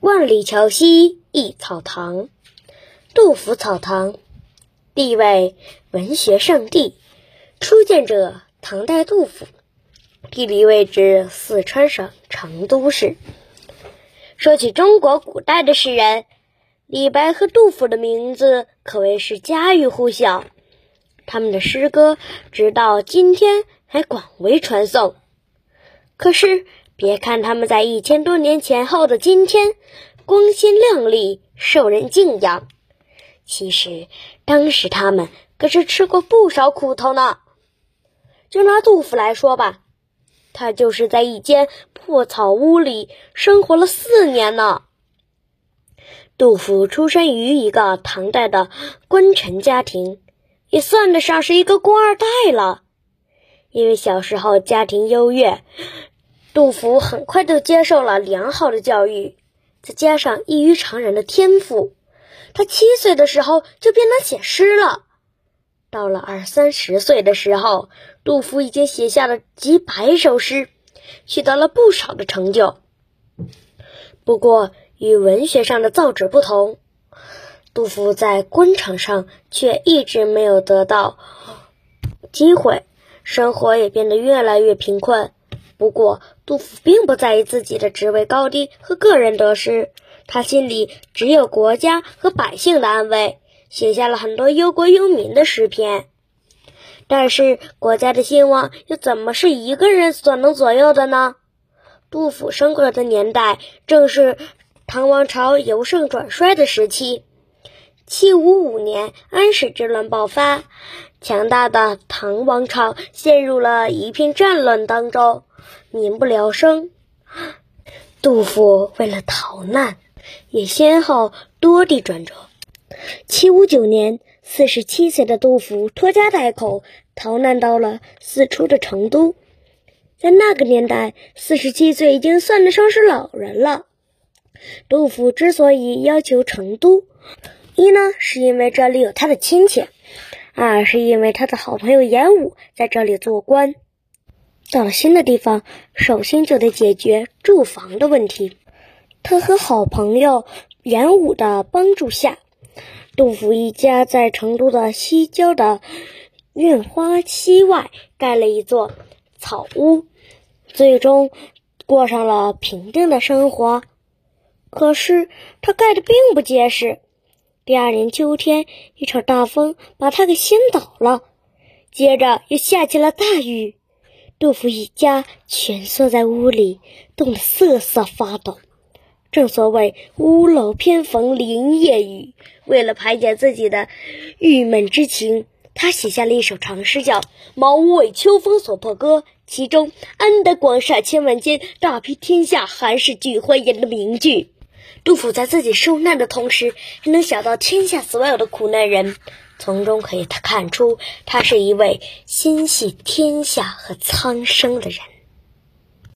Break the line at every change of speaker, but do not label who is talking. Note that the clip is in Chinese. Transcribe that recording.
万里桥西一草堂，杜甫草堂，地位文学圣地，初建者唐代杜甫，地理位置四川省成都市。说起中国古代的诗人，李白和杜甫的名字可谓是家喻户晓，他们的诗歌直到今天还广为传颂。可是，别看他们在一千多年前后的今天光鲜亮丽、受人敬仰，其实当时他们可是吃过不少苦头呢。就拿杜甫来说吧，他就是在一间破草屋里生活了四年呢。杜甫出生于一个唐代的官臣家庭，也算得上是一个官二代了。因为小时候家庭优越。杜甫很快就接受了良好的教育，再加上异于常人的天赋，他七岁的时候就便能写诗了。到了二三十岁的时候，杜甫已经写下了几百首诗，取得了不少的成就。不过，与文学上的造诣不同，杜甫在官场上却一直没有得到机会，生活也变得越来越贫困。不过，杜甫并不在意自己的职位高低和个人得失，他心里只有国家和百姓的安危，写下了很多忧国忧民的诗篇。但是，国家的兴亡又怎么是一个人所能左右的呢？杜甫生活的年代正是唐王朝由盛转衰的时期，七五五年，安史之乱爆发，强大的唐王朝陷入了一片战乱当中。民不聊生，杜甫为了逃难，也先后多地转折。七五九年，四十七岁的杜甫拖家带口逃难到了四川的成都。在那个年代，四十七岁已经算得上是老人了。杜甫之所以要求成都，一呢是因为这里有他的亲戚，二是因为他的好朋友严武在这里做官。到了新的地方，首先就得解决住房的问题。他和好朋友严武的帮助下，杜甫一家在成都的西郊的院花溪外盖了一座草屋，最终过上了平静的生活。可是他盖的并不结实，第二年秋天，一场大风把他给掀倒了，接着又下起了大雨。杜甫一家蜷缩在屋里，冻得瑟瑟发抖。正所谓“屋漏偏逢连夜雨”，为了排解自己的郁闷之情，他写下了一首长诗，叫《茅屋为秋风所破歌》。其中“安得广厦千万间，大庇天下寒士俱欢颜”的名句。杜甫在自己受难的同时，还能想到天下所有的苦难人。从中可以看出，他是一位心系天下和苍生的人。